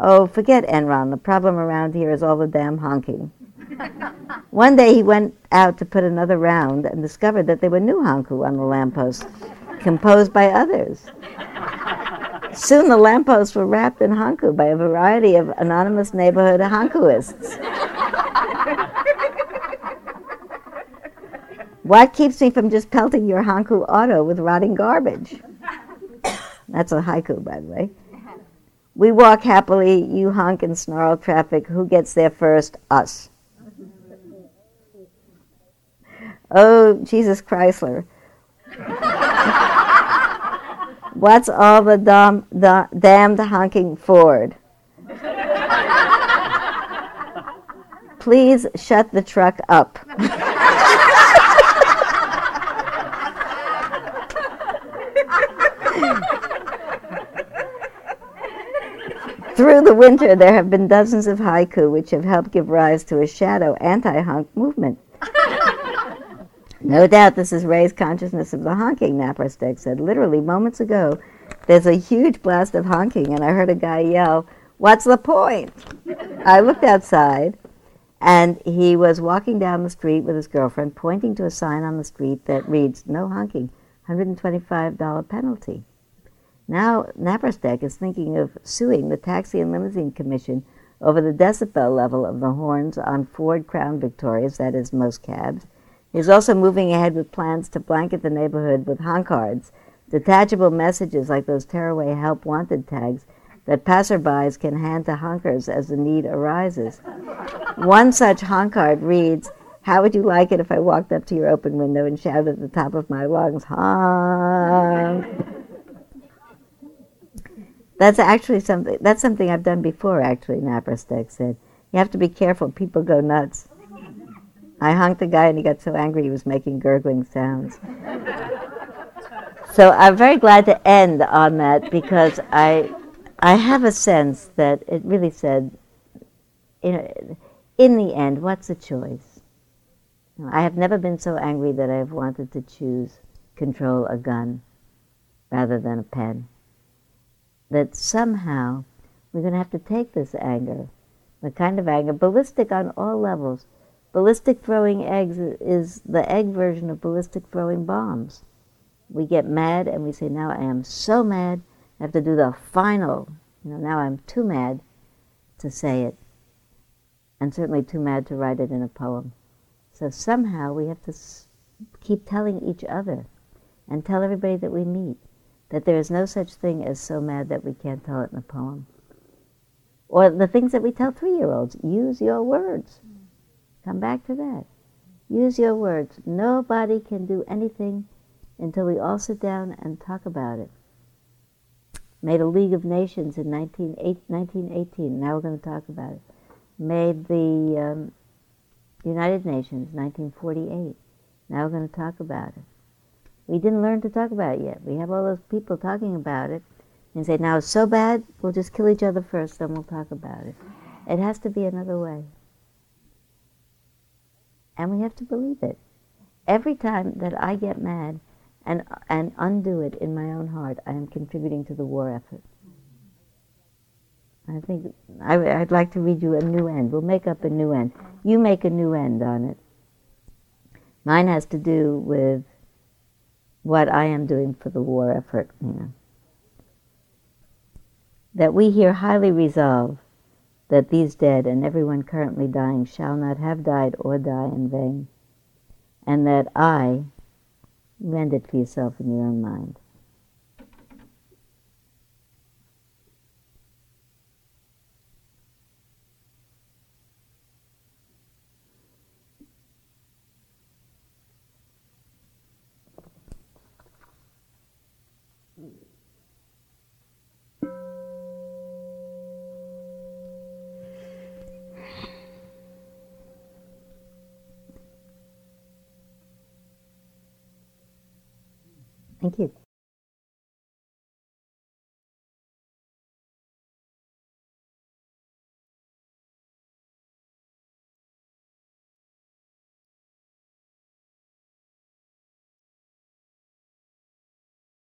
Oh, forget Enron. The problem around here is all the damn honking. One day he went out to put another round and discovered that there were new honku on the lamppost, composed by others. Soon the lampposts were wrapped in honku by a variety of anonymous neighborhood honkuists. what keeps me from just pelting your hanku auto with rotting garbage? That's a haiku, by the way. We walk happily, you honk and snarl traffic. Who gets there first? Us. Oh, Jesus Chrysler. [LAUGHS] What's all the da, damned honking Ford? Please shut the truck up. [LAUGHS] Through the winter, there have been dozens of haiku which have helped give rise to a shadow anti honk movement. No doubt this has raised consciousness of the honking, Naparstek said. Literally, moments ago, there's a huge blast of honking, and I heard a guy yell, What's the point? I looked outside, and he was walking down the street with his girlfriend, pointing to a sign on the street that reads, No honking, $125 penalty. Now, Naparstek is thinking of suing the Taxi and Limousine Commission over the decibel level of the horns on Ford Crown Victorias, that is, most cabs. He's also moving ahead with plans to blanket the neighborhood with honkards, detachable messages like those tearaway help wanted tags that passerbys can hand to honkers as the need arises. One such honkard reads, How would you like it if I walked up to your open window and shouted at the top of my lungs, honk? That's actually something, that's something I've done before, actually, Naparstek said. You have to be careful, people go nuts. I honked the guy and he got so angry he was making gurgling sounds. so I'm very glad to end on that because I I have a sense that it really said, you know, in the end, what's the choice? I have never been so angry that I have wanted to choose control a gun rather than a pen. That somehow we're going to have to take this anger, the kind of anger, ballistic on all levels. Ballistic throwing eggs is the egg version of ballistic throwing bombs. We get mad and we say, now I am so mad I have to do the final. You know, now I'm too mad to say it, and certainly too mad to write it in a poem. So somehow we have to keep telling each other and tell everybody that we meet that there is no such thing as so mad that we can't tell it in a poem. Or the things that we tell three year olds use your words. Come back to that. Use your words. Nobody can do anything until we all sit down and talk about it made a League of Nations in 1918. Now we're going to talk about it. Made the um, United Nations 1948. Now we're going to talk about it. We didn't learn to talk about it yet. We have all those people talking about it and say, now it's so bad, we'll just kill each other first, then we'll talk about it. It has to be another way. And we have to believe it. Every time that I get mad, and, and undo it in my own heart, I am contributing to the war effort. I think I, would like to read you a new end. We'll make up a new end. You make a new end on it. Mine has to do with what I am doing for the war effort. You know. That we here highly resolve that these dead and everyone currently dying shall not have died or die in vain, and that I, Rend it for yourself in your own mind. Thank you.